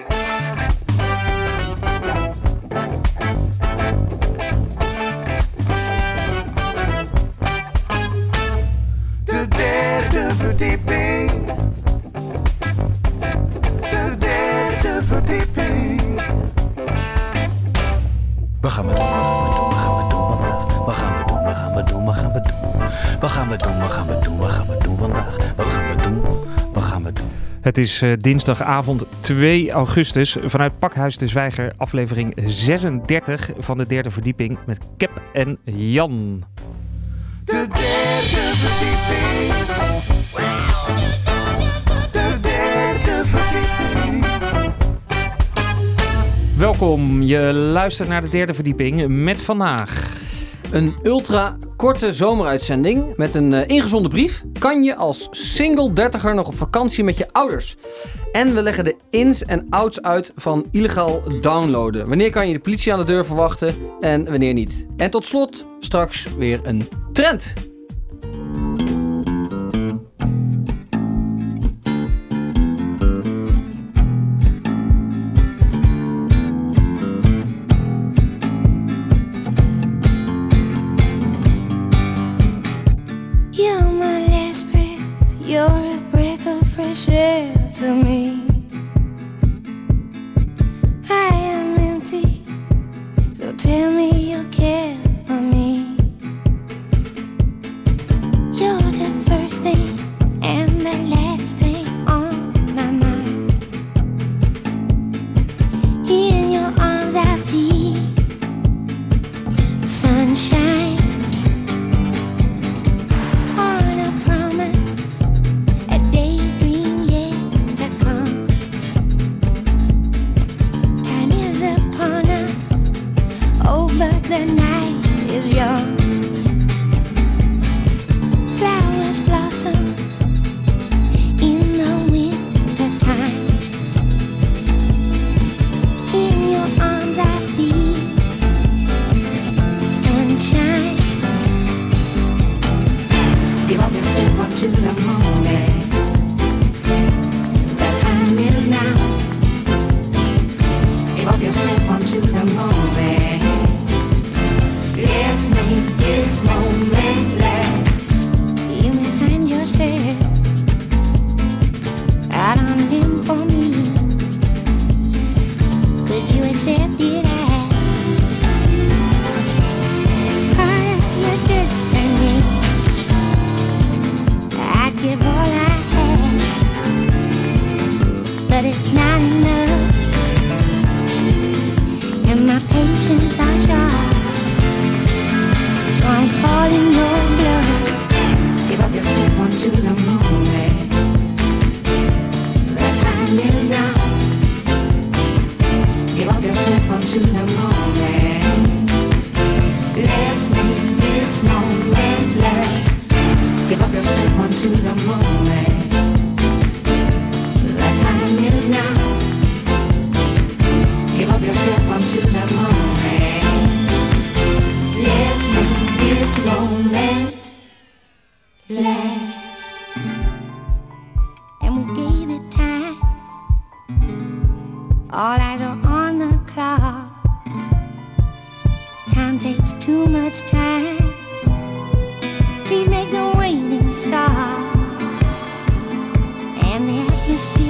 Tchau. Het is eh, dinsdagavond 2 augustus vanuit Pakhuis de Zwijger, aflevering 36 van de derde verdieping met Cap en Jan. De derde verdieping. Welkom, je luistert naar de derde verdieping met vandaag. Een ultra korte zomeruitzending met een eh, ingezonden brief kan je als single dertiger nog op vakantie met je ouders. En we leggen de ins en outs uit van illegaal downloaden. Wanneer kan je de politie aan de deur verwachten en wanneer niet. En tot slot straks weer een trend. atmosphere.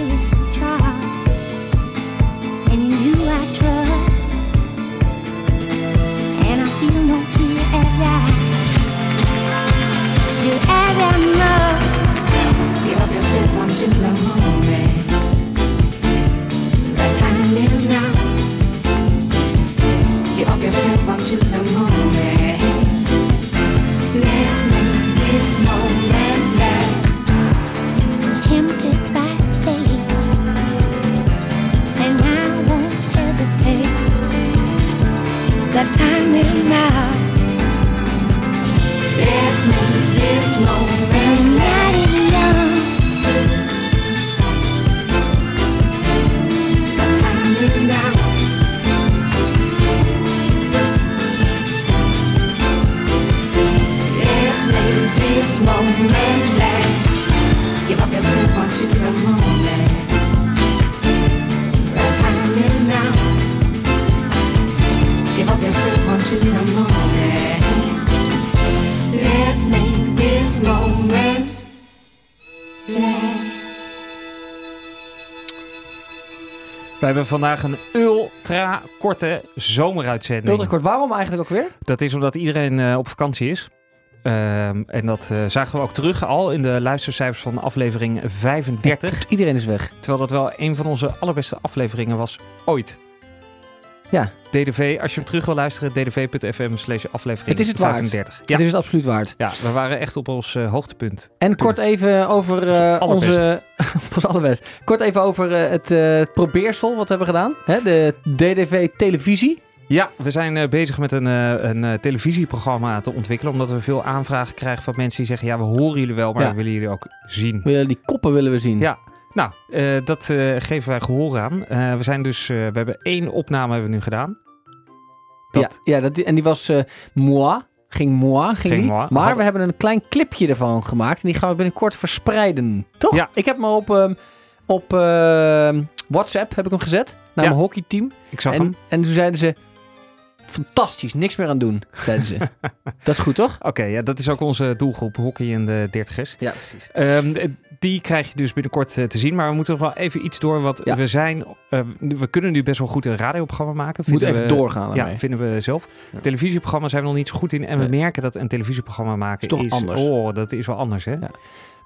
We hebben vandaag een ultra korte zomeruitzending. Ultrakort, waarom eigenlijk ook weer? Dat is omdat iedereen eh, op vakantie is. Ehm, en dat eh, zagen we ook terug al in de luistercijfers van aflevering 35. Iedereen is weg. Terwijl dat wel een van onze allerbeste afleveringen was ooit. Ja. DDV, als je hem terug wil luisteren, ddv.fm slash aflevering Het is het waard. 35. Ja. Het is het absoluut waard. ja, we waren echt op ons eh, hoogtepunt. En kort even over allerbest. onze... ons allerbest. Kort even over eh, het probeersel wat we hebben gedaan. Hè? De DDV televisie. Ja, we zijn bezig met een, een televisieprogramma te ontwikkelen. Omdat we veel aanvragen krijgen van mensen die zeggen... ja, we horen jullie wel, maar Ja. we willen jullie ook zien. We- Die koppen willen we zien. Ja. Nou, eh, dat eh, geven wij gehoor aan. Eh, we zijn dus... we hebben één opname hebben we nu gedaan. Dat- ja, ja dat, en die was moi. Ging moi, ging, Ging die. moi. Maar we hebben een klein clipje ervan gemaakt. En die gaan we binnenkort verspreiden. Toch? Ja. Ik heb hem al op, ehm, op ehm, WhatsApp heb ik hem gezet. Naar Ja. mijn hockeyteam. Ik zag En, hem. en toen zeiden ze... Fantastisch, niks meer aan doen, zeiden ze. dat is goed, toch? Oké, ja, dat is ook onze doelgroep, hockey en de dertigers. Ja, precies. Ehm, eh, die krijg je dus binnenkort eh, te zien. Maar we moeten nog wel even iets door. Want Ja. we zijn... eh, we kunnen nu best wel goed een radioprogramma maken. We moeten even we- doorgaan Ja, vinden we zelf. Ja. Televisieprogramma's zijn we nog niet zo goed in. En we merken dat een televisieprogramma maken Is toch anders. Oh, dat is wel anders, hè? Ja.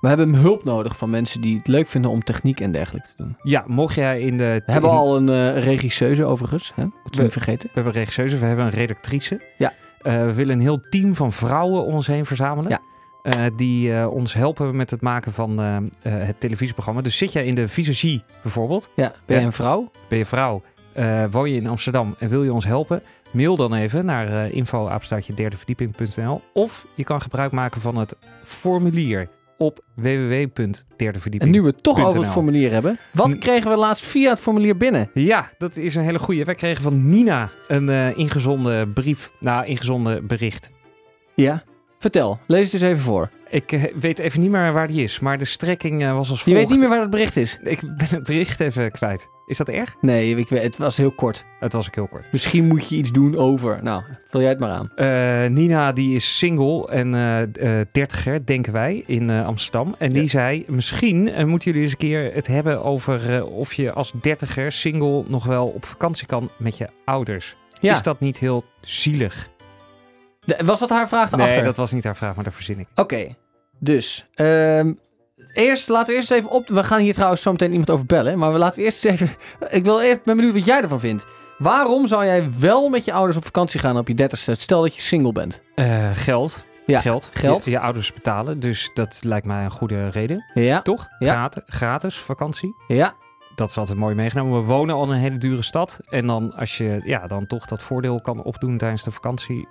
We hebben hulp nodig van mensen die het leuk vinden om techniek en dergelijke te doen. Ja, mocht jij in de... We hebben al een eh regisseuse overigens, hè? Wat we vergeten. We hebben een regisseuse, we hebben een redactrice. Ja. Eh, we willen een heel team van vrouwen om ons heen verzamelen. Ja. Eh, die ons helpen met het maken van het televisieprogramma. Dus zit jij in de visagie bijvoorbeeld, Ja, ben je een vrouw? ben je vrouw, woon je in Amsterdam en wil je ons helpen? Mail dan even naar uh, info-derdeverdieping.nl of je kan gebruik maken van het formulier op www.derdeverdieping. En nu we het toch over het formulier hebben. Wat kregen we laatst via het formulier binnen? Ja, dat is een hele goeie. Wij kregen van Nina een eh ingezonden brief, nou ingezonden bericht. Ja. Vertel, lees het eens even voor. Ik eh, weet even niet meer waar die is, maar de strekking eh, was als Je volgt. weet niet meer waar het bericht is? Ik ben het bericht even kwijt. Is dat erg? Nee, ik weet, het was heel kort. Het was ook heel kort. Misschien moet je iets doen over. Nou, vul jij het maar aan. Eh, Nina die is single en eh eh, dertiger, denken wij, in Amsterdam. En die Ja. zei, misschien moeten jullie eens een keer het hebben over of je als dertiger single nog wel op vakantie kan met je ouders. Ja. Is dat niet heel zielig? De- was dat haar vraag Nee, dat was niet haar vraag, maar dat verzin ik. Oké, dus. ehm, eerst, laten we eerst even op. We gaan hier trouwens zo meteen iemand over bellen. Maar we laten we eerst even. Ik wil eerst, ben benieuwd wat jij ervan vindt. Waarom zou jij wel met je ouders op vakantie gaan op je dertigste? Stel dat je single bent. Eh, geld. Ja, geld. geld. Je, je ouders betalen. Dus dat lijkt mij een goede reden. Ja, Toch? Ja. Gratis, gratis vakantie. ja. Dat is altijd mooi meegenomen. We wonen al in een hele dure stad. En dan als je ja, dan toch dat voordeel kan opdoen tijdens de vakantie.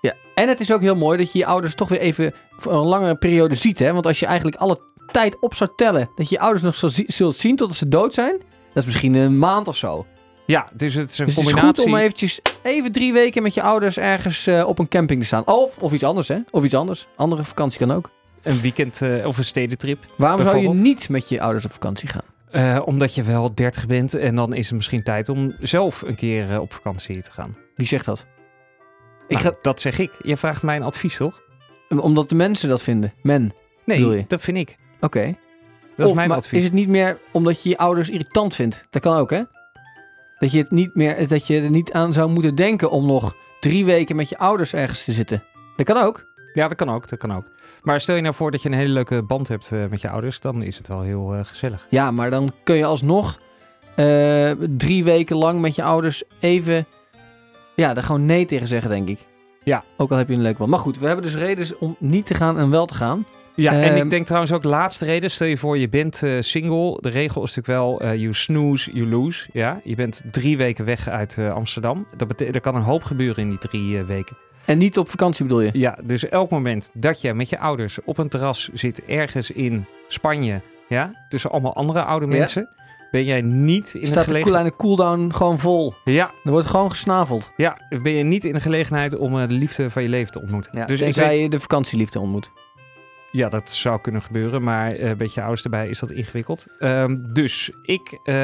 ja. En het is ook heel mooi dat je je ouders toch weer even voor een langere periode ziet. Hè? Want als je eigenlijk alle tijd op zou tellen dat je je ouders nog zi- zult zien totdat ze dood zijn. Dat is misschien een maand of zo. Ja, dus het is een Dus het is combinatie. goed om eventjes even drie weken met je ouders ergens eh, op een camping te staan. Of, of iets anders, hè? Of iets anders. Andere vakantie kan ook. Een weekend eh, of een stedentrip. Waarom zou je Bijvoorbeeld? niet met je ouders op vakantie gaan? Eh, omdat je wel 30 bent. En dan is het misschien tijd om zelf een keer eh, op vakantie te gaan. Wie zegt dat? Ik Nou, Dat zeg ik. Je vraagt mij een advies, toch? omdat de mensen dat vinden. Men. Bedoel Nee, dat vind ik. Oké. Dat is mijn advies. Is het niet meer omdat je je ouders irritant vindt? Dat kan ook, hè? Dat je, het niet meer, dat je er niet aan zou moeten denken om nog drie weken met je ouders ergens te zitten. Dat kan ook. Ja, dat kan ook. Dat kan ook. Maar stel je nou voor dat je een hele leuke band hebt eh, met je ouders. Dan is het wel heel eh, gezellig. Ja, maar dan kun je alsnog eh, drie weken lang met je ouders even... Ja, daar gewoon nee tegen zeggen, denk ik. Ja. Ook al heb je een leuk band. Maar goed, we hebben dus redenen om niet te gaan en wel te gaan. Ja, en Ehm, ik denk trouwens ook laatste reden. Stel je voor, je bent eh, single. De regel is natuurlijk wel, eh you snooze, you lose. Ja, je bent drie weken weg uit eh, Amsterdam. Dat er kan een hoop gebeuren in die drie weken. En niet op vakantie bedoel je? Ja, dus elk moment dat je met je ouders op een terras zit ergens in Spanje, ja, tussen allemaal andere oude Ja. mensen, ben jij niet in de Staat de gelegenheid. cooldown gewoon vol. Ja, Er wordt gewoon gesnaveld. ja, ben je niet in de gelegenheid om de liefde van je leven te ontmoeten. Ja, dus ik weet, je de vakantieliefde ontmoet. Ja, dat zou kunnen gebeuren, maar eh, een beetje ouders erbij is dat ingewikkeld. Ehm, dus ik eh,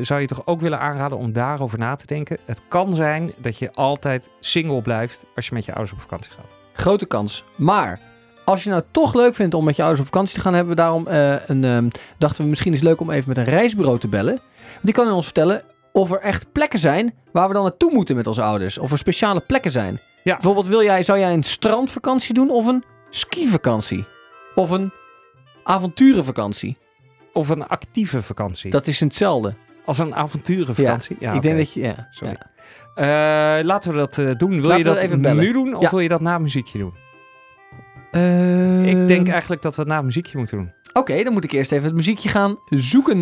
zou je toch ook willen aanraden om daarover na te denken. Het kan zijn dat je altijd single blijft als je met je ouders op vakantie gaat. Grote kans. Maar als je nou toch leuk vindt om met je ouders op vakantie te gaan, hebben we daarom eh, een, ehm, dachten we misschien is het leuk om even met een reisbureau te bellen. Die kan ons vertellen of er echt plekken zijn waar we dan naartoe moeten met onze ouders. Of er speciale plekken zijn. Ja. Bijvoorbeeld wil jij, zou jij een strandvakantie doen of een skivakantie? Of een avonturenvakantie? Of een actieve vakantie. Dat is hetzelfde. Als een avonturenvakantie. Ja, ik denk dat je... Ja, Sorry. ja. Eh, laten we dat eh, doen. Wil Laten je dat even bellen. nu doen of Ja. wil je dat na muziekje doen? Ehm, Ik denk eigenlijk dat we het na muziekje moeten doen. Oké, dan moet ik eerst even het muziekje gaan zoeken.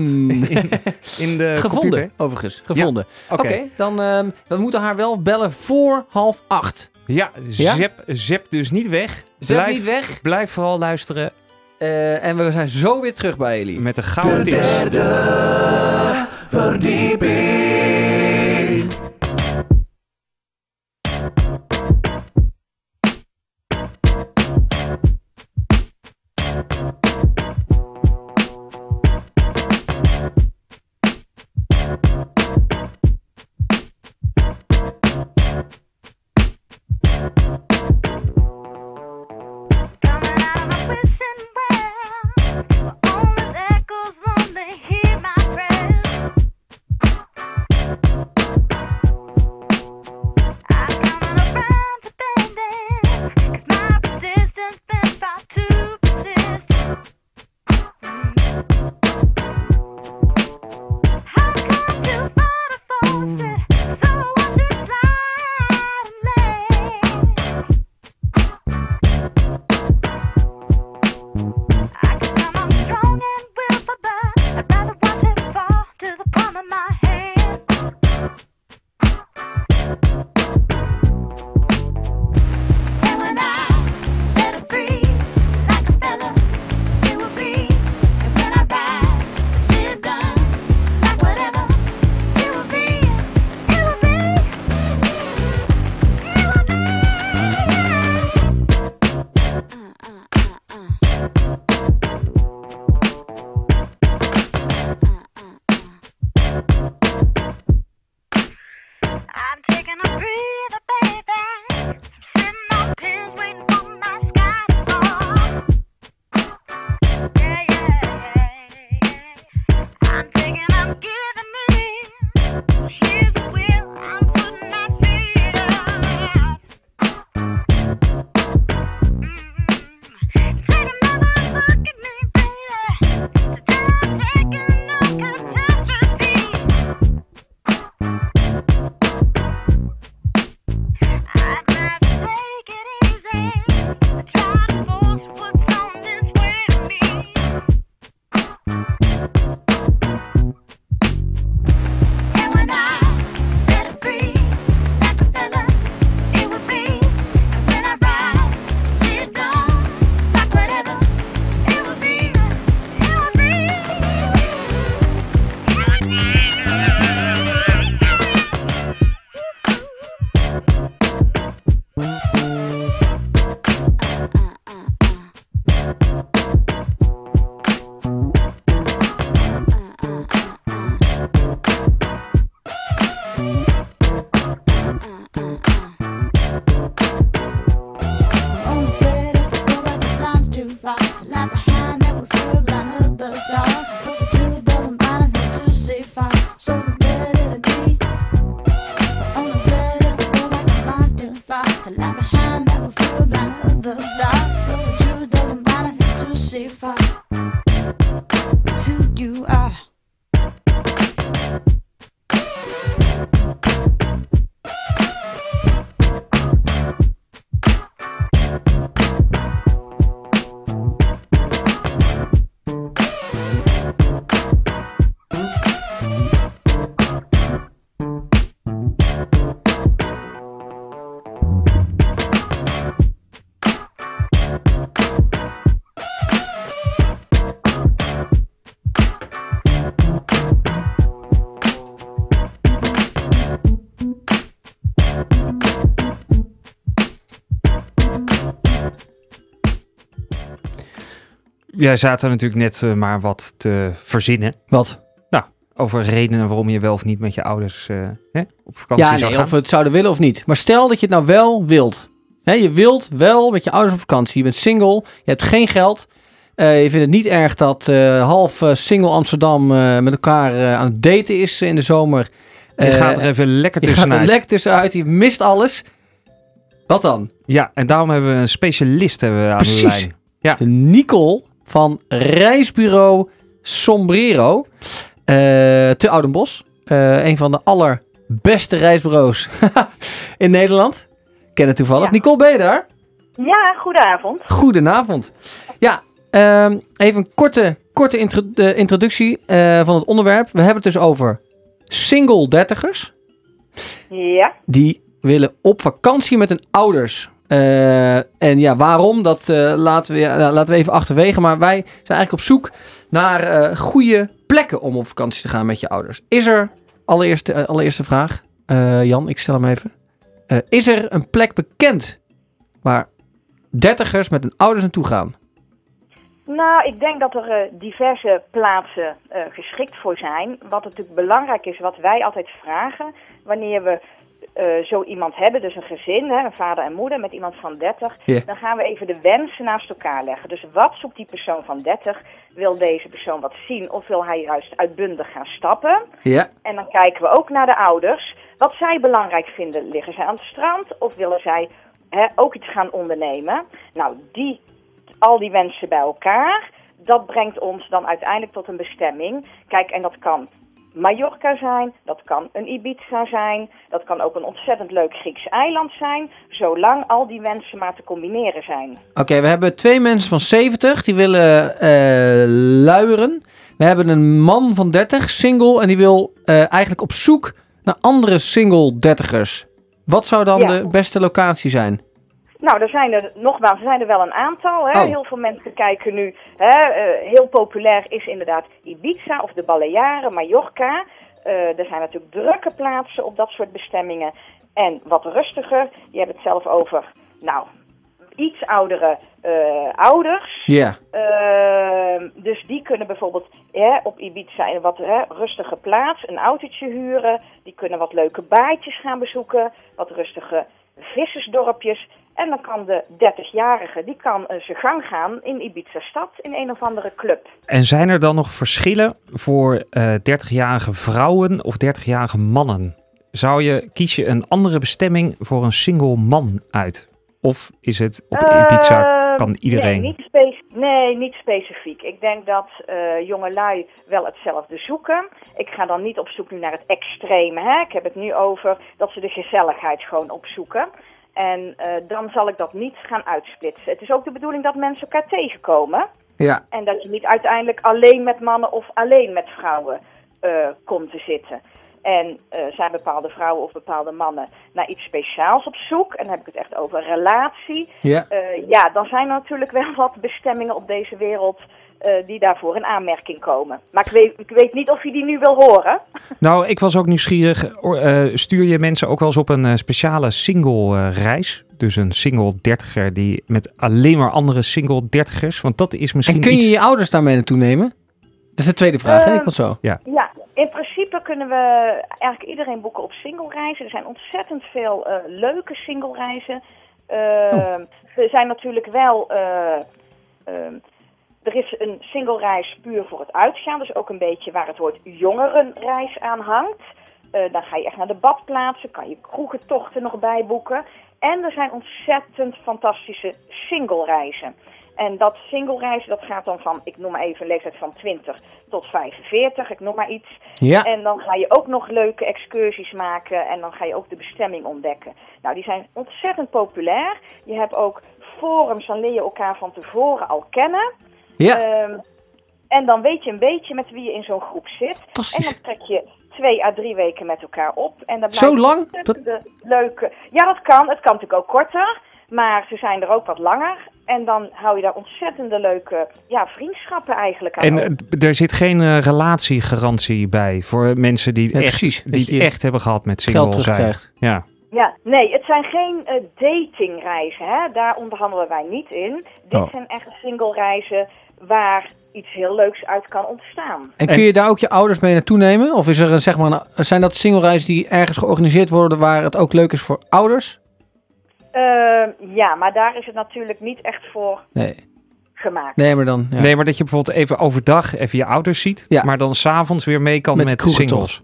In de Gevonden, computer. overigens. Gevonden. Oké. Dan ehm, we moeten haar wel bellen voor half acht. Ja, Ja? Zep, zep dus niet weg. Zet blijf, niet weg. Blijf vooral luisteren Eh, en we zijn zo weer terug bij Elie. met de gouden tips. Coming Jij zaten natuurlijk net eh, maar wat te verzinnen Wat? over redenen waarom je wel of niet met je ouders eh, hè, op vakantie Ja, zou nee, gaan. of we het zouden willen of niet. Maar stel dat je het nou wel wilt. Hè, je wilt wel met je ouders op vakantie. Je bent single, je hebt geen geld. Eh, je vindt het niet erg dat half single Amsterdam met elkaar aan het daten is in de zomer. Je gaat er even lekker je gaat er tussenuit. lek tussenuit, je mist alles. Wat dan? Ja, en daarom hebben we een specialist hebben we aan Precies. de lijn. Nicole van reisbureau Sombrero eh, te Oudenbos. Eh, een van de allerbeste reisbureaus in Nederland. Ik ken het toevallig. Ja. Nicole, ben je daar? Ja, goedenavond. Goedenavond. Ja, ehm, even een korte, korte intro- introductie eh, van het onderwerp. We hebben het dus over single dertigers. Ja, Die willen op vakantie met hun ouders. Eh, en ja, waarom? Dat eh, laten, we, nou, laten we even achterwege. Maar wij zijn eigenlijk op zoek naar eh, goede plekken om op vakantie te gaan met je ouders. Is er, allereerste, allereerste vraag, Jan, ik stel hem even. Is er een plek bekend waar dertigers met hun ouders naartoe gaan? nou, ik denk dat er diverse plaatsen geschikt voor zijn. Wat natuurlijk belangrijk is, wat wij altijd vragen, wanneer we eh, zo iemand hebben, dus een gezin, hè, een vader en moeder met iemand van 30, Ja. dan gaan we even de wensen naast elkaar leggen. Dus wat zoekt die persoon van 30? Wil deze persoon wat zien of wil hij juist uitbundig gaan stappen? Ja, En dan kijken we ook naar de ouders. Wat zij belangrijk vinden. Liggen zij aan het strand of willen zij hè, ook iets gaan ondernemen? Nou, die, al die wensen bij elkaar, dat brengt ons dan uiteindelijk tot een bestemming. Kijk, en dat kan Mallorca zijn, dat kan een Ibiza zijn, dat kan ook een ontzettend leuk Grieks eiland zijn, zolang al die wensen maar te combineren zijn. Oké, we hebben twee mensen van 70 die willen eh, luieren. We hebben een man van 30, single, en die wil eh, eigenlijk op zoek naar andere single dertigers. Wat zou dan Ja. de beste locatie zijn? Nou, er zijn er nogmaals, er zijn er wel een aantal. Hè? Oh. Heel veel mensen kijken nu. Hè? eh, heel populair is inderdaad Ibiza of de Balearen, Mallorca. Eh, er zijn natuurlijk drukke plaatsen op dat soort bestemmingen. En wat rustiger. Je hebt het zelf over, nou, iets oudere eh, ouders. Ja, Ehm, dus die kunnen bijvoorbeeld hè, op Ibiza in een wat hè, rustige plaats een autootje huren. Die kunnen wat leuke baaitjes gaan bezoeken, wat rustige vissersdorpjes. En dan kan de 30-jarige, die kan eh, zijn gang gaan in Ibiza stad in een of andere club. En zijn er dan nog verschillen voor eh 30-jarige vrouwen of 30-jarige mannen? Zou je, kies je een andere bestemming voor een single man uit? Of is het op Ibiza Ehm, kan iedereen? Nee, niet, nee, niet specifiek. Ik denk dat eh jongelui wel hetzelfde zoeken. Ik ga dan niet op zoek nu naar het extreme. Hè? Ik heb het nu over dat ze de gezelligheid gewoon opzoeken. En eh, dan zal ik dat niet gaan uitsplitsen. Het is ook de bedoeling dat mensen elkaar tegenkomen. ja. En dat je niet uiteindelijk alleen met mannen of alleen met vrouwen eh, komt te zitten. En eh, zijn bepaalde vrouwen of bepaalde mannen naar iets speciaals op zoek. En dan heb ik het echt over relatie. ja. Eh, ja, dan zijn er natuurlijk wel wat bestemmingen op deze wereld eh, die daarvoor in aanmerking komen. Maar ik weet, ik weet niet of je die nu wil horen. Nou, ik was ook nieuwsgierig. Eh, stuur je mensen ook wel eens op een speciale single eh, reis? Dus een single dertiger die met alleen maar andere single dertigers? Want dat is misschien En kun je iets... je ouders daarmee naartoe nemen? Dat is de tweede vraag, hè? Ik was zo. Ja, in principe kunnen we eigenlijk iedereen boeken op singlereizen. Er zijn ontzettend veel eh, leuke singlereizen. Uh, Er zijn natuurlijk wel... eh, ehm, er is een singlereis puur voor het uitgaan. Dus ook een beetje waar het woord jongerenreis aan hangt. Eh, dan ga je echt naar de badplaatsen. Kan je kroegentochten nog bijboeken. En er zijn ontzettend fantastische singlereizen. En dat singlereizen, dat gaat dan van, ik noem maar even een leeftijd van 20 tot 45, ik noem maar iets. Ja, En dan ga je ook nog leuke excursies maken en dan ga je ook de bestemming ontdekken. Nou, die zijn ontzettend populair. Je hebt ook forums, dan leer je elkaar van tevoren al kennen. ja. Ehm, en dan weet je een beetje met wie je in zo'n groep zit. En dan trek je twee à drie weken met elkaar op. En dan Zo lang? ontzettende leuke... Ja, dat kan. Het kan natuurlijk ook korter. Maar ze zijn er ook wat langer. En dan hou je daar ontzettende leuke ja, vriendschappen eigenlijk aan En over. eh, er zit geen eh, relatiegarantie bij voor mensen die, het echt, precies. die het echt hebben gehad met Geld single zijn. terugkrijgt. Ja. Ja, nee, het zijn geen eh, datingreizen. Hè? Daar onderhandelen wij niet in. Dit Oh. zijn echt single reizen waar iets heel leuks uit kan ontstaan. En kun je daar ook je ouders mee naartoe nemen? Of is er een, zeg maar, een, zijn dat singlereizen die ergens georganiseerd worden waar het ook leuk is voor ouders? Ehm, ja, maar daar is het natuurlijk niet echt voor Nee. gemaakt. Nee, maar dan. Ja. Nee, maar dat je bijvoorbeeld even overdag even je ouders ziet, Ja. maar dan s'avonds weer mee kan Met met, singles.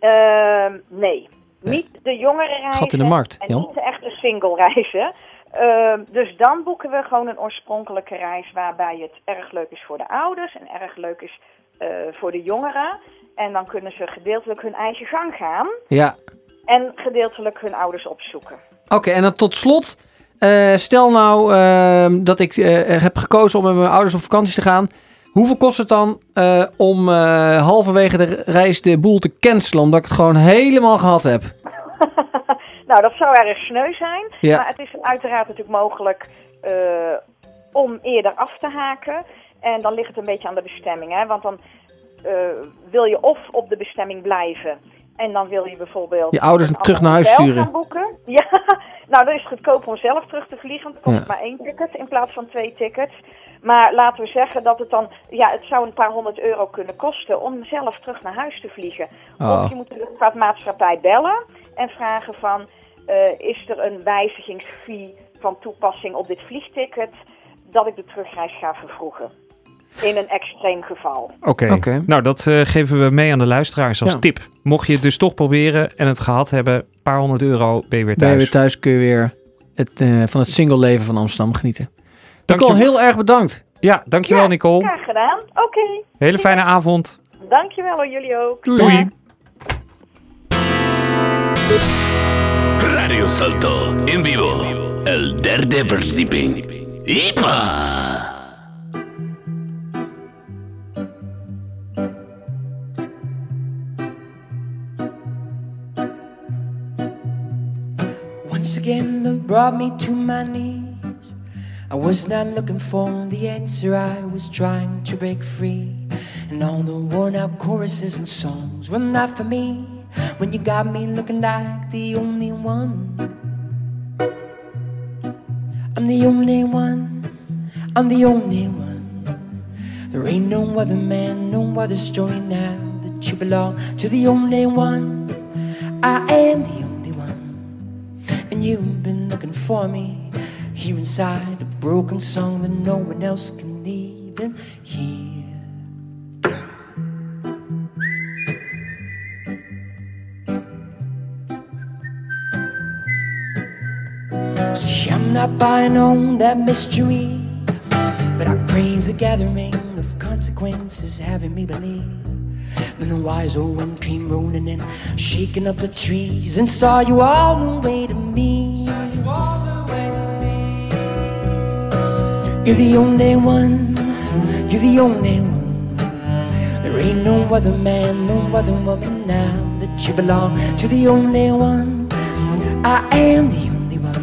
Ehm, nee, niet de jongere reizen. Gat in de markt, En Jan. niet de echte single reizen. Ehm, dus dan boeken we gewoon een oorspronkelijke reis waarbij het erg leuk is voor de ouders en erg leuk is eh, voor de jongeren. En dan kunnen ze gedeeltelijk hun eigen gang gaan Ja. En gedeeltelijk hun ouders opzoeken. Oké, en dan tot slot. eh, stel nou ehm, dat ik eh, heb gekozen om met mijn ouders op vakantie te gaan. Hoeveel kost het dan eh, om halverwege de reis de boel te cancelen? Omdat ik het gewoon helemaal gehad heb. nou, dat zou erg sneu zijn. Ja. Maar het is uiteraard natuurlijk mogelijk om eerder af te haken. En dan ligt het een beetje aan de bestemming. Hè? Want dan wil je of op de bestemming blijven. En dan wil je bijvoorbeeld... Je ouders terug naar huis sturen. gaan boeken. Ja, nou dan is het goedkoper om zelf terug te vliegen. Want dan kost Ja. het maar één ticket in plaats van twee tickets. Maar laten we zeggen dat het dan... Ja, het zou een paar honderd euro kunnen kosten om zelf terug naar huis te vliegen. Oh. Of je moet de luchtvaartmaatschappij bellen en vragen van... eh, is er een wijzigingsfee van toepassing op dit vliegticket... dat ik de terugreis ga vervroegen? In een extreem geval. Oké, Oké. nou dat eh, geven we mee aan de luisteraars als Ja. tip. Mocht je het dus toch proberen en het gehad hebben, een paar honderd euro, ben je weer Ben je thuis. weer thuis kun je weer het, eh, van het single leven van Amsterdam genieten. Dank Nicole, je- heel erg bedankt. Ja, dankjewel Ja, Nicole. Graag gedaan. Oké, Hele fijne avond. dankjewel hoor, jullie ook. Doei. Radio Salto, en vivo. El derde verdieping. ¡Ipa! Again, love brought me to my knees. I was not looking for the answer, I was trying to break free. And all the worn out choruses and songs were not for me. When you got me looking like the only one. I'm the only one, I'm the only one. There ain't no other man, no other story now that you belong to the only one. I am the you've been looking for me here inside a broken song that no one else can even hear. See, I'm not buying on that mystery, but I praise the gathering of consequences having me believe. When the wise old wind came rolling in, shaking up the trees, and saw you all the way to me. Saw you all the way to me. You're the only one, you're the only one. There ain't no other man, no other woman now that you belong to the only one. I am the only one,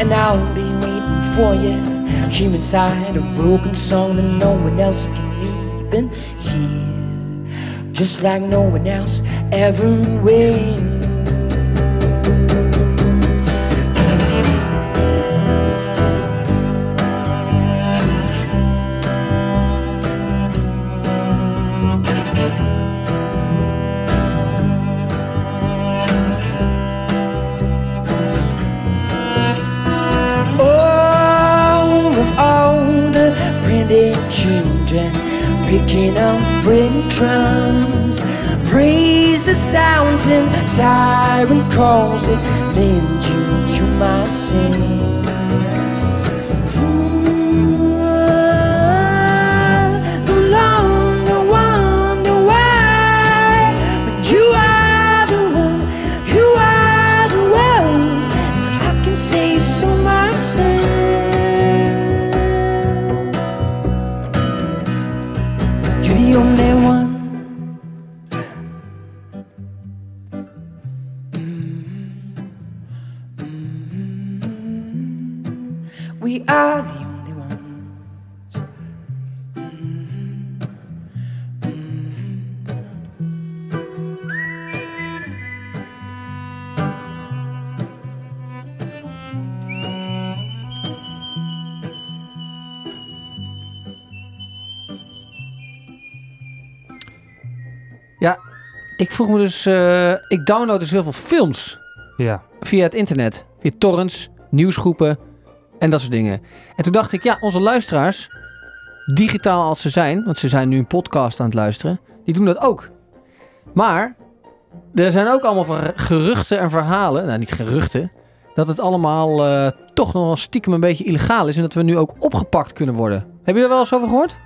and I'll be waiting for you here inside a broken song that no one else can even just like no one else ever will. picking up breadcrumbs sounds and siren calls that lend you to my sin. Vroeg me dus... eh, ik download dus heel veel films Ja. via het internet. Via torrents, nieuwsgroepen en dat soort dingen. En toen dacht ik, ja, onze luisteraars, digitaal als ze zijn... want ze zijn nu een podcast aan het luisteren, die doen dat ook. Maar er zijn ook allemaal ver- geruchten en verhalen, nou niet geruchten, dat het allemaal eh, toch nog wel stiekem een beetje illegaal is en dat we nu ook opgepakt kunnen worden. Heb je er wel eens over gehoord?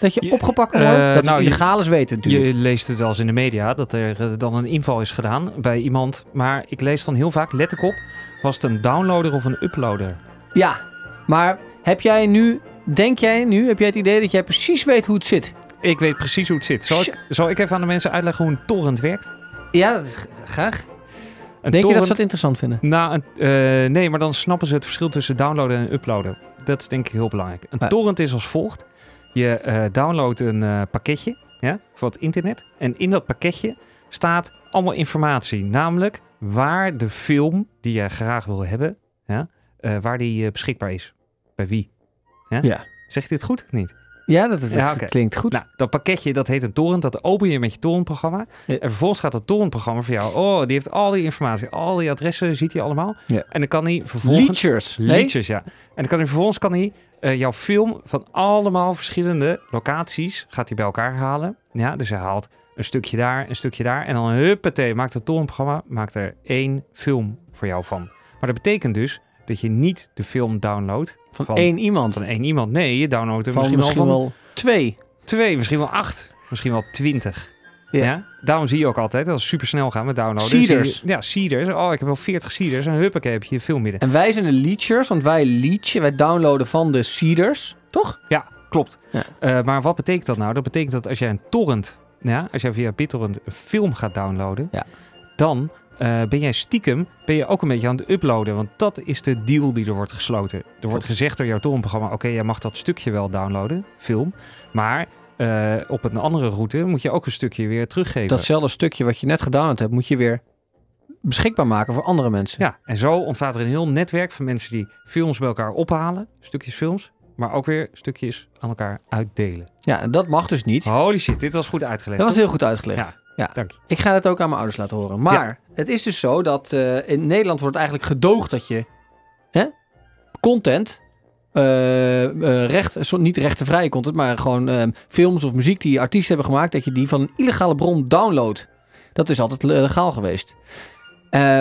Dat je Je- opgepakt worden? eh, dat nou, het je- illegaal is weten natuurlijk. Je leest het wel eens in de media dat er eh, dan een inval is gedaan bij iemand. Maar ik lees dan heel vaak, let ik op, was het een downloader of een uploader? Ja, maar heb jij nu, denk jij nu, heb jij het idee dat jij precies weet hoe het zit? Ik weet precies hoe het zit. Zal ik, zal ik even aan de mensen uitleggen hoe een torrent werkt? Ja, dat is graag. Een Denk je dat ze dat interessant vinden? Nou, een, eh, nee, maar dan snappen ze het verschil tussen downloaden en uploaden. Dat is denk ik heel belangrijk. Een Ja. torrent is als volgt. Je eh, downloadt een eh, pakketje ja, voor het internet. En in dat pakketje staat allemaal informatie. Namelijk waar de film die je graag wil hebben, ja, eh, waar die beschikbaar is. Bij wie. Ja? Ja. Zeg je dit goed of niet? Ja, dat, Ja, klinkt goed. Nou, dat pakketje dat heet een torrent. Dat open je met je torrentprogramma. Ja. En vervolgens gaat dat torrentprogramma voor jou. Oh, die heeft al die informatie. Al die adressen ziet hij allemaal. Ja. En dan kan hij vervolgens... Leechers. Nee? Liedjes, ja. En dan kan hij vervolgens kan hij, eh, jouw film van allemaal verschillende locaties gaat hij bij elkaar halen. Ja, dus hij haalt een stukje daar, een stukje daar. En dan huppatee, maakt het torrentprogramma maakt er één film voor jou van. Maar dat betekent dus dat je niet de film downloadt Van, van, één iemand. van één iemand. Nee, je downloadt er Van misschien, misschien, wel van wel twee. twee, misschien wel acht, misschien wel twintig. Ja. Ja. Daarom zie je ook altijd dat het super snel gaan met downloaden. Seeders. Ja, seeders. Oh, ik heb wel 40 seeders. En huppakee, heb je je film midden. En wij zijn de leechers, want wij leechen, wij downloaden van de seeders, toch? Ja, klopt. Ja. Eh, maar wat betekent dat nou? Dat betekent dat als jij een torrent, ja, als jij via BitTorrent een film gaat downloaden, Ja. dan eh, ben jij stiekem ben je ook een beetje aan het uploaden. Want dat is de deal die er wordt gesloten. Er wordt gezegd door jouw torrentprogramma, oké, jij mag dat stukje wel downloaden, film. Maar eh, op een andere route moet je ook een stukje weer teruggeven. Datzelfde stukje wat je net gedownload hebt, moet je weer beschikbaar maken voor andere mensen. Ja, en zo ontstaat er een heel netwerk van mensen die films bij elkaar ophalen, stukjes films, maar ook weer stukjes aan elkaar uitdelen. Ja, en dat mag dus niet. Holy shit, dit was goed uitgelegd. Dat was heel goed uitgelegd. Ja. Dank je. Ik ga het ook aan mijn ouders laten horen. Maar het is dus zo dat eh, in Nederland wordt het eigenlijk gedoogd dat je hè, content, eh, eh, recht, niet rechtenvrije content, maar gewoon eh, films of muziek die artiesten hebben gemaakt, dat je die van een illegale bron downloadt. Dat is altijd legaal geweest.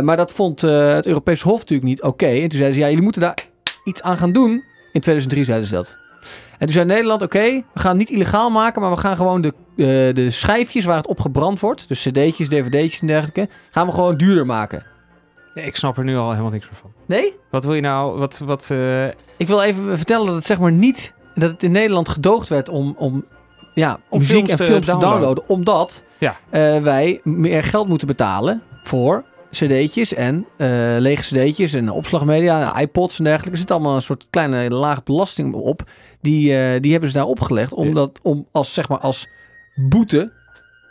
Maar dat vond het Europees Hof natuurlijk niet oké. En toen zeiden ze, ja, jullie moeten daar iets aan gaan doen. In 2003 zeiden ze dat. En toen zei Nederland, oké, we gaan het niet illegaal maken, maar we gaan gewoon de, eh, de schijfjes waar het op gebrand wordt, dus cd'tjes, dvd'tjes en dergelijke, gaan we gewoon duurder maken. Ja, ik snap er nu al helemaal niks meer van. Nee? Wat wil je nou, wat, wat, eh, Ik wil even vertellen dat het zeg maar niet, dat het in Nederland gedoogd werd om, om, ja, Om muziek films en films te downloaden. downloaden, omdat Ja. eh, wij meer geld moeten betalen voor cd'tjes en lege cd'tjes en opslagmedia, en iPods en dergelijke. Er zit allemaal een soort kleine laag belasting op. Die, eh, die hebben ze daar opgelegd, omdat, om als, zeg maar, als boete.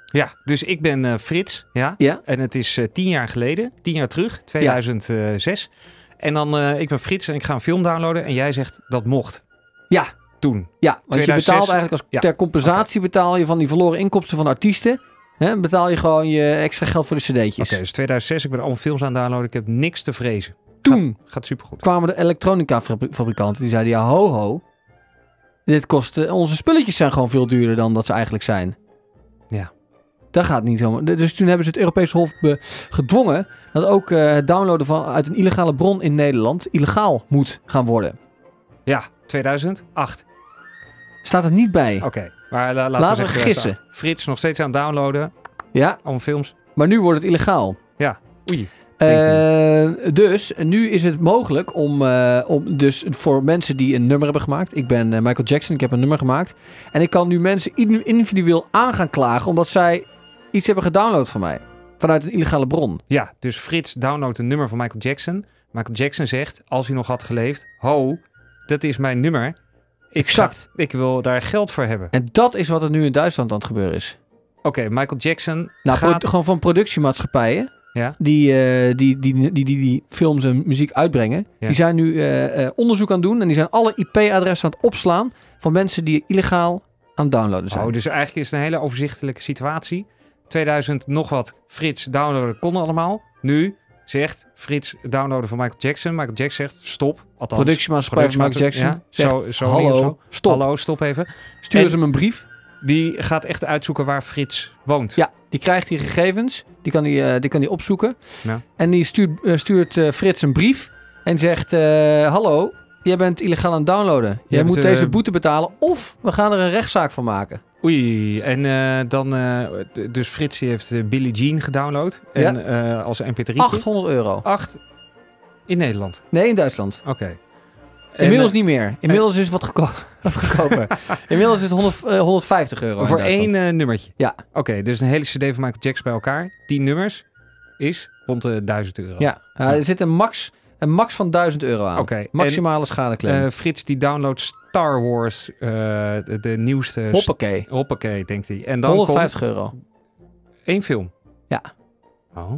ja, dus ik ben eh, Frits, ja. Ja. En het is eh, tien jaar geleden, tien jaar terug, 2006. En dan, eh, ik ben Frits en ik ga een film downloaden en jij zegt dat mocht. Ja. Toen. Ja, want 2006 je betaalt eigenlijk als ter compensatie betaal je van die verloren inkomsten van artiesten. Hè, betaal je gewoon je extra geld voor de cd'tjes. Oké, dus 2006, ik ben allemaal films aan het downloaden. Ik heb niks te vrezen. Toen Gaat supergoed. kwamen de elektronica fabri- fabrikanten die zeiden ja ho ho. Dit kost, eh, onze spulletjes zijn gewoon veel duurder dan dat ze eigenlijk zijn. Ja. Dat gaat niet zo. Dus toen hebben ze het Europees Hof gedwongen dat ook eh, het downloaden van, uit een illegale bron in Nederland illegaal moet gaan worden. Ja, 2008. Staat er niet bij. Oké, maar la- laten, Laten we gissen. 2008. Frits nog steeds aan het downloaden. Ja, Allemaal films. maar nu wordt het illegaal. Oei. Eh, dus nu is het mogelijk om, eh, om dus voor mensen die een nummer hebben gemaakt. Ik ben eh, Michael Jackson, ik heb een nummer gemaakt. En ik kan nu mensen in- individueel aan gaan klagen omdat zij iets hebben gedownload van mij. Vanuit een illegale bron. Ja, dus Frits downloadt een nummer van Michael Jackson. Michael Jackson zegt, als hij nog had geleefd... Ho, dat is mijn nummer. Ik Exact. ga- ik wil daar geld voor hebben. En dat is wat er nu in Duitsland aan het gebeuren is. Oké, Michael Jackson Nou, gaat... gewoon van productiemaatschappijen. Ja. Die, eh, die, die, die, die, die films en muziek uitbrengen. Ja. Die zijn nu eh, eh, onderzoek aan het doen. En die zijn alle IP-adressen aan het opslaan. Van mensen die illegaal aan het downloaden zijn. Oh, dus eigenlijk is het een hele overzichtelijke situatie. 2000 nog wat. Frits downloaden kon allemaal. Nu zegt Frits downloaden van Michael Jackson. Michael Jackson zegt stop. Althans, productiemaatschappij van Michael Jackson. Ja, zegt, zo, zo hallo, zo. stop. Hallo, stop even. Stuur En- ze hem een brief. Die gaat echt uitzoeken waar Frits woont. Ja. Die krijgt die gegevens, die kan die, eh, die, kan die opzoeken. Ja. En die stuurt, eh, stuurt eh, Frits een brief en zegt... Hallo, jij bent illegaal aan het downloaden. Jij moet deze boete betalen of we gaan er een rechtszaak van maken. Oei, en dan... dus Frits heeft eh, Billie Jean gedownload. En als mp3'tje. 800 euro. Acht in Nederland. Nee, in Duitsland. Oké. Inmiddels En, niet meer. Inmiddels is het wat, goedko- wat goedkoper. Inmiddels is het 100, eh, 150 euro eh, Voor één eh, nummertje? Ja. Oké, dus een hele cd van Michael Jackson bij elkaar. 10 nummers is rond de 1000 euro. Ja, ja, er zit een max, een max van 1000 euro aan. Oké, en, Maximale schadeclaim. Eh, Frits die downloadt Star Wars, eh, de, de nieuwste... Hoppakee. Hoppakee, denkt hij. En dan 150 euro. één film. Ja. Oh.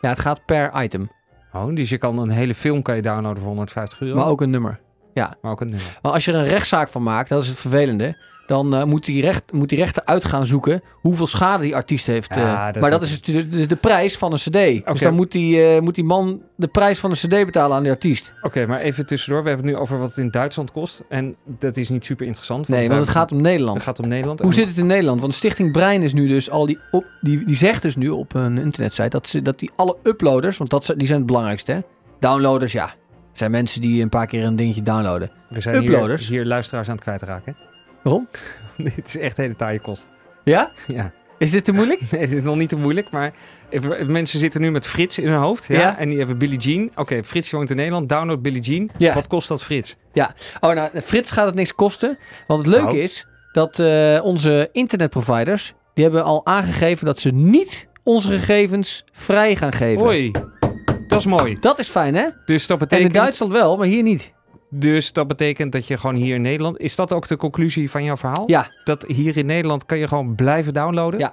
Ja, het gaat per item. oh, dus je kan een hele film kan je downloaden voor 150 euro. Maar ook een nummer. Maar ook een nummer. Maar als je er een rechtszaak van maakt, dat is het vervelende. Dan eh, moet, die recht, moet die rechter uit gaan zoeken hoeveel schade die artiest heeft. Ja, eh. dat maar dat is dus, dus de prijs van een cd. Dus dan moet die, eh, moet die man de prijs van een cd betalen aan de artiest. Oké, maar even tussendoor. We hebben het nu over wat het in Duitsland kost. En dat is niet super interessant. Nee, want het gaat om Nederland. het gaat om Nederland. Hoe En- zit het in Nederland? Want Stichting Brein is nu dus al die, op, die, die zegt dus nu op een internetsite dat, ze, dat die alle uploaders, want dat, die zijn het belangrijkste, hè? Downloaders, ja. Het zijn mensen die een paar keer een dingetje downloaden. We zijn uploaders. Hier, hier luisteraars aan het kwijtraken. Waarom? Dit is echt hele taaie kost. Ja? Ja. Is dit te moeilijk? Nee, het is nog niet te moeilijk, maar even- mensen zitten nu met Frits in hun hoofd. Ja, Ja. En die hebben Billie Jean. Oké, Frits woont in Nederland. Download Billie Jean. Ja. Wat kost dat Frits? Oh, nou, Frits gaat het niks kosten. Want het leuke Nou. is dat eh, onze internetproviders, die hebben al aangegeven dat ze niet onze gegevens vrij gaan geven. Hoi, dat is mooi. Dat is fijn, hè? Dus dat En in betekent, Duitsland wel, maar hier niet. dus dat betekent dat je gewoon hier in Nederland... Is dat ook de conclusie van jouw verhaal? Ja. Dat hier in Nederland kan je gewoon blijven downloaden? Ja.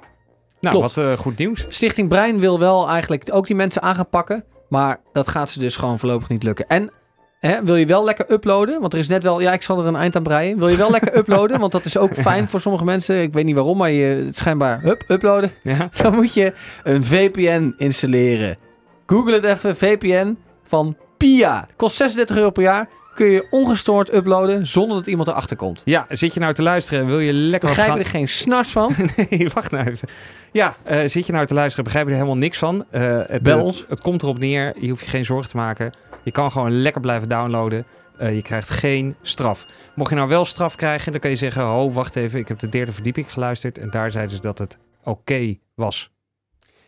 Nou, Klopt. wat eh, goed nieuws. Stichting Brein wil wel eigenlijk ook die mensen aan gaan pakken. Maar dat gaat ze dus gewoon voorlopig niet lukken. En hè, wil je wel lekker uploaden? Want er is net wel... Ja, ik zal er een eind aan breien. Wil je wel lekker uploaden? Want dat is ook fijn voor sommige mensen. Ik weet niet waarom, maar je, schijnbaar... Hup, uploaden. Ja. Dan moet je een VPN installeren. Google het even, VPN van Pia. Kost 36 euro per jaar. Kun je ongestoord uploaden zonder dat iemand erachter komt. ja, zit je nou te luisteren en wil je lekker Begrijp je er geen snars van? Nee, wacht nou even. Ja, eh, zit je nou te luisteren, begrijp je er helemaal niks van. Eh, het, Bel het, ons. het komt erop neer, je hoeft je geen zorgen te maken. Je kan gewoon lekker blijven downloaden. Eh, je krijgt geen straf. Mocht je nou wel straf krijgen, dan kan je zeggen... Oh, wacht even, ik heb de derde verdieping geluisterd... en daar zeiden ze dat het oké was.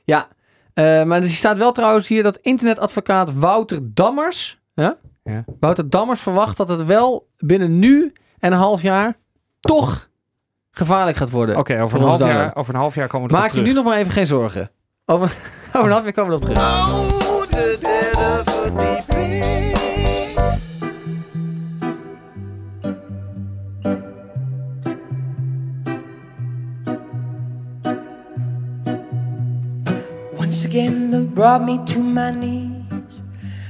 Ja, eh, maar er staat wel trouwens hier dat internetadvocaat Wouter Dammers... Ja? Ja. Wouter Dammers verwacht dat het wel binnen nu en een half jaar toch gevaarlijk gaat worden. Oké, over, een half jaar- over een half jaar komen we erop Maak je terug. nu nog maar even geen zorgen. Over, over een half jaar komen we erop terug. Oh, de derde verdieping. Again, love brought me to my knees.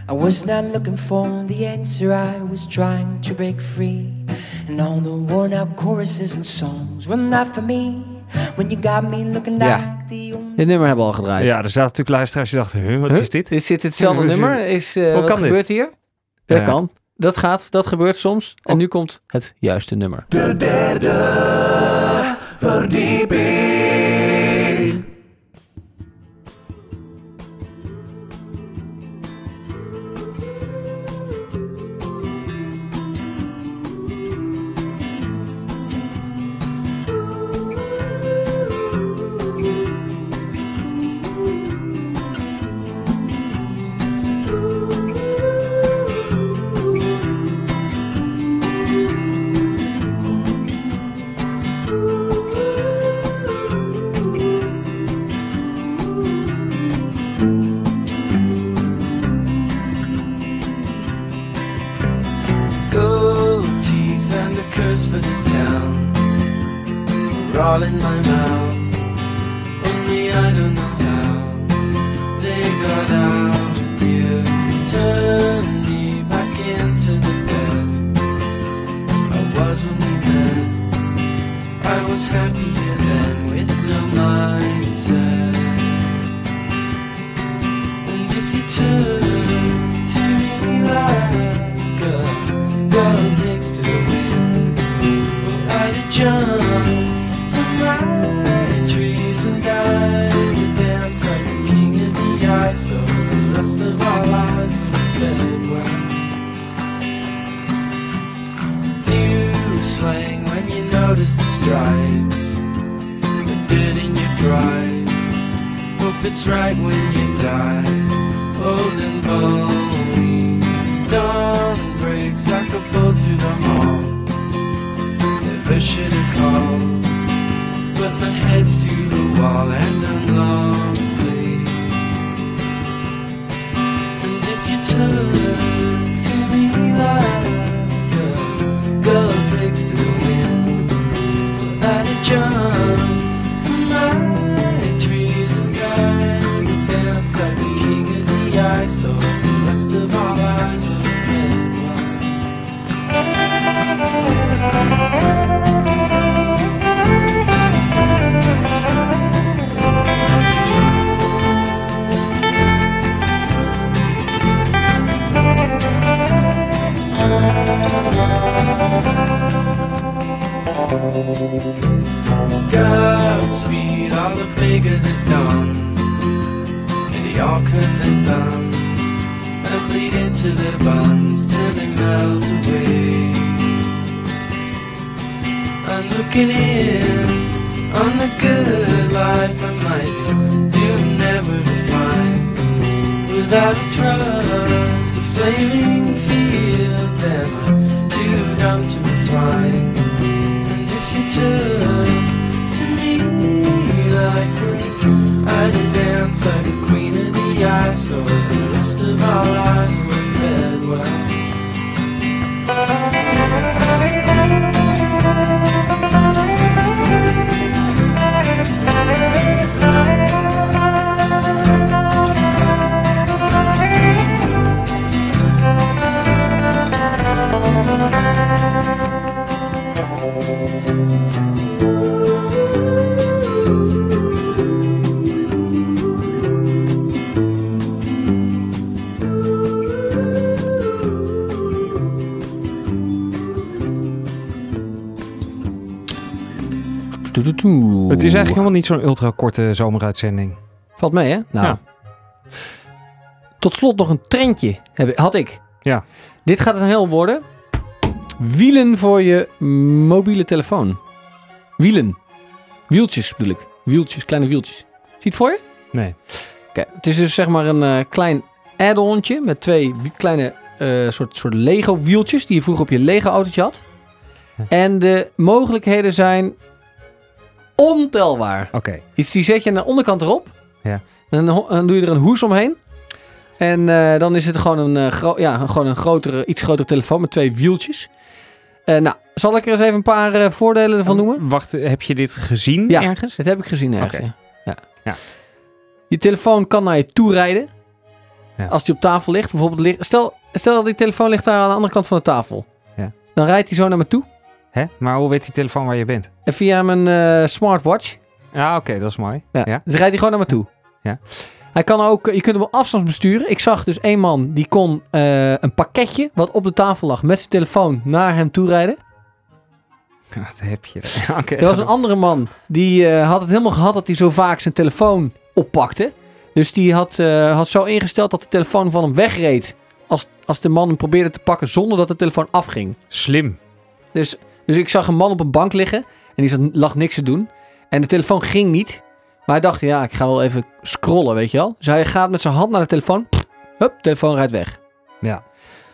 I was not looking for the answer, I was trying to break free. And all the worn out choruses and songs were not for me. When you got me looking Ja. like the only. Dit nummer hebben we al gedraaid. Ja, er zaten natuurlijk luisteraars die dachten... Huh, wat Huh? is dit? Is dit hetzelfde nummer? Is, eh, Hoe wat kan dit? gebeurt hier? Dat Ja. kan. Dat gaat, dat gebeurt soms. En nu komt het juiste nummer. De derde verdieping. Eigenlijk helemaal niet zo'n ultra korte zomeruitzending. Valt mee, hè? Nou. Ja. Tot slot nog een trendje heb, had ik. Ja. Dit gaat een heel worden. Wielen voor je mobiele telefoon. Wielen. Wieltjes bedoel ik. Wieltjes, kleine wieltjes. Zie je het voor je? Nee. Oké, het is dus zeg maar een eh, klein add-ontje met twee kleine eh, soort, soort Lego wieltjes die je vroeger op je Lego autootje had. Ja. En de mogelijkheden zijn ontelbaar. Oké. Die zet je aan de onderkant erop. Ja. En dan, dan doe je er een hoes omheen. En eh, dan is het gewoon een, eh, gro- ja, gewoon een grotere, iets grotere telefoon met twee wieltjes. Eh, nou, zal ik er eens even een paar eh, voordelen ervan noemen? Wacht, heb je dit gezien Ja. ergens? Dat heb ik gezien ergens. Oké. ja. Ja. Ja. Je telefoon kan naar je toe rijden. Ja. Als die op tafel ligt. Bijvoorbeeld ligt, stel, stel dat die telefoon ligt daar aan de andere kant van de tafel. Ja. Dan rijdt hij zo naar me toe. Hè? Maar hoe weet die telefoon waar je bent? En via mijn eh, smartwatch. Ja, oké, dat is mooi. Ja. Ja. Dus rijdt hij gewoon naar me toe. Ja. Hij kan ook, je kunt hem op afstand besturen. Ik zag dus één man die kon eh, een pakketje wat op de tafel lag met zijn telefoon naar hem toe rijden. Wat heb je? Er was een andere man die eh, had het helemaal gehad dat hij zo vaak zijn telefoon oppakte. Dus die had, eh, had zo ingesteld dat de telefoon van hem wegreed. Als, als de man hem probeerde te pakken zonder dat de telefoon afging. Slim. Dus, dus ik zag een man op een bank liggen en die zat, lag niks te doen. En de telefoon ging niet. Maar hij dacht, ja, ik ga wel even scrollen, weet je wel. Dus hij gaat met zijn hand naar de telefoon. Hup, telefoon rijdt weg. Ja.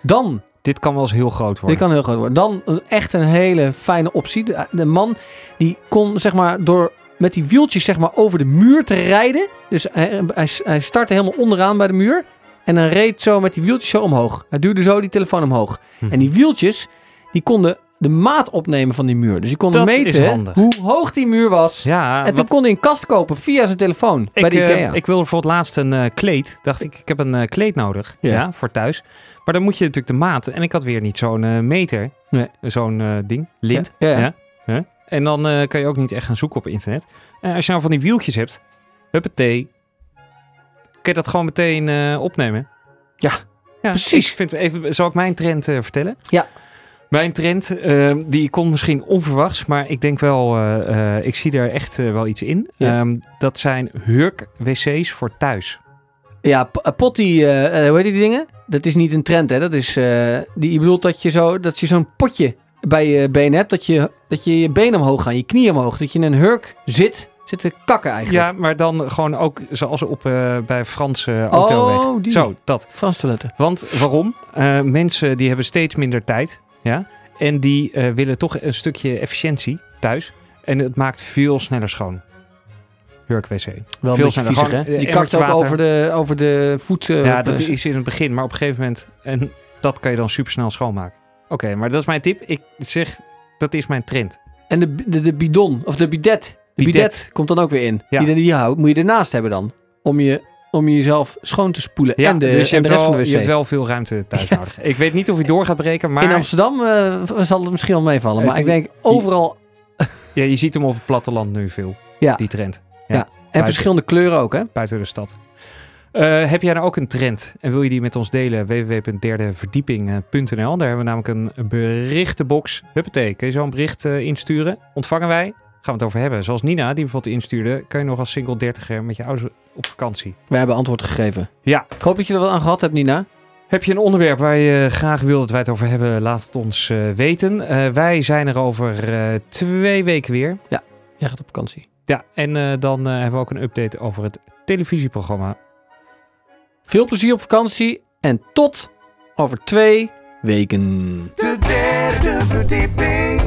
Dan Dit kan wel eens heel groot dit worden. kan heel groot worden. Dan een, echt een hele fijne optie. De, de man die kon zeg maar door met die wieltjes zeg maar over de muur te rijden. Dus hij, hij, hij startte helemaal onderaan bij de muur. En dan reed zo met die wieltjes zo omhoog. Hij duwde zo die telefoon omhoog. Hm. En die wieltjes die konden de maat opnemen van die muur. Dus je kon Dat meten hoe hoog die muur was. Ja, en toen wat- kon hij een kast kopen via zijn telefoon. bij ik, de eh, Ikea. ik wilde bijvoorbeeld laatst een eh, kleed. Dacht ik, ik heb een eh, kleed nodig. Ja. Ja. voor thuis. Maar dan moet je natuurlijk de maat. En ik had weer niet zo'n meter. Nee. Zo'n ding. Lint. Ja? En dan kan je ook niet echt gaan zoeken op internet. En als je nou van die wieltjes hebt. Huppatee. Kun je dat gewoon meteen opnemen? Ja, ja precies. Ik vind even, zal ik mijn trend vertellen? Ja. Mijn trend, eh, die komt misschien onverwachts, maar ik denk wel, eh, eh, ik zie daar echt eh, wel iets in. Ja. Ehm, dat zijn Hurk-wc's voor thuis. Ja, potty, hoe heet die dingen? Dat is niet een trend, hè? Dat is, die, je bedoelt dat je, zo, dat je zo'n potje bij je been hebt, dat je, dat je je benen omhoog gaan, je knieën omhoog. Dat je in een hurk zit, zitten kakken eigenlijk. Ja, maar dan gewoon ook zoals op bij Franse autoweg. Oh, die. Zo, dat. Frans toiletten. Want waarom? Mensen die hebben steeds minder tijd. Ja? En die eh, willen toch een stukje efficiëntie thuis. En het maakt veel sneller schoon. Hurk-wc. Wel een Veel sneller. viezig, Gewoon, hè? eh, Je kakt ook water. over de, over de voet. eh, Ja, dat is in het begin. Maar op een gegeven moment... En dat kan je dan supersnel schoonmaken. Oké, maar dat is mijn tip. Ik zeg, dat is mijn trend. En de, de, de bidon, of de bidet. De bidet, Bidet. komt dan ook weer in. Ja. Die, die houdt, moet je ernaast hebben dan. Om je, om je jezelf schoon te spoelen. Ja, en de, dus je en de hebt, rest wel, van de wc. je hebt wel veel ruimte thuis nodig. Ik weet niet of je door gaat breken, maar In Amsterdam eh, zal het misschien al meevallen. Maar Het- ik denk overal... ja, je ziet hem op het platteland nu veel. Ja. Die trend. En verschillende kleuren ook, hè? buiten de stad. Eh, heb jij nou ook een trend en wil je die met ons delen? www.derdeverdieping.nl Daar hebben we namelijk een berichtenbox. Huppatee, kun je zo'n bericht eh, insturen? Ontvangen wij? Gaan we het over hebben. Zoals Nina, die bijvoorbeeld instuurde, kan je nog als single dertiger met je ouders op vakantie. We hebben antwoord gegeven. Ja. Ik hoop dat je er wat aan gehad hebt, Nina. Heb je een onderwerp waar je graag wil dat wij het over hebben? Laat het ons eh, weten. Eh, wij zijn er over eh, twee weken weer. Jij gaat op vakantie. Ja, en eh, dan eh, hebben we ook een update over het televisieprogramma. Veel plezier op vakantie. En tot over twee weken. De derde verdieping.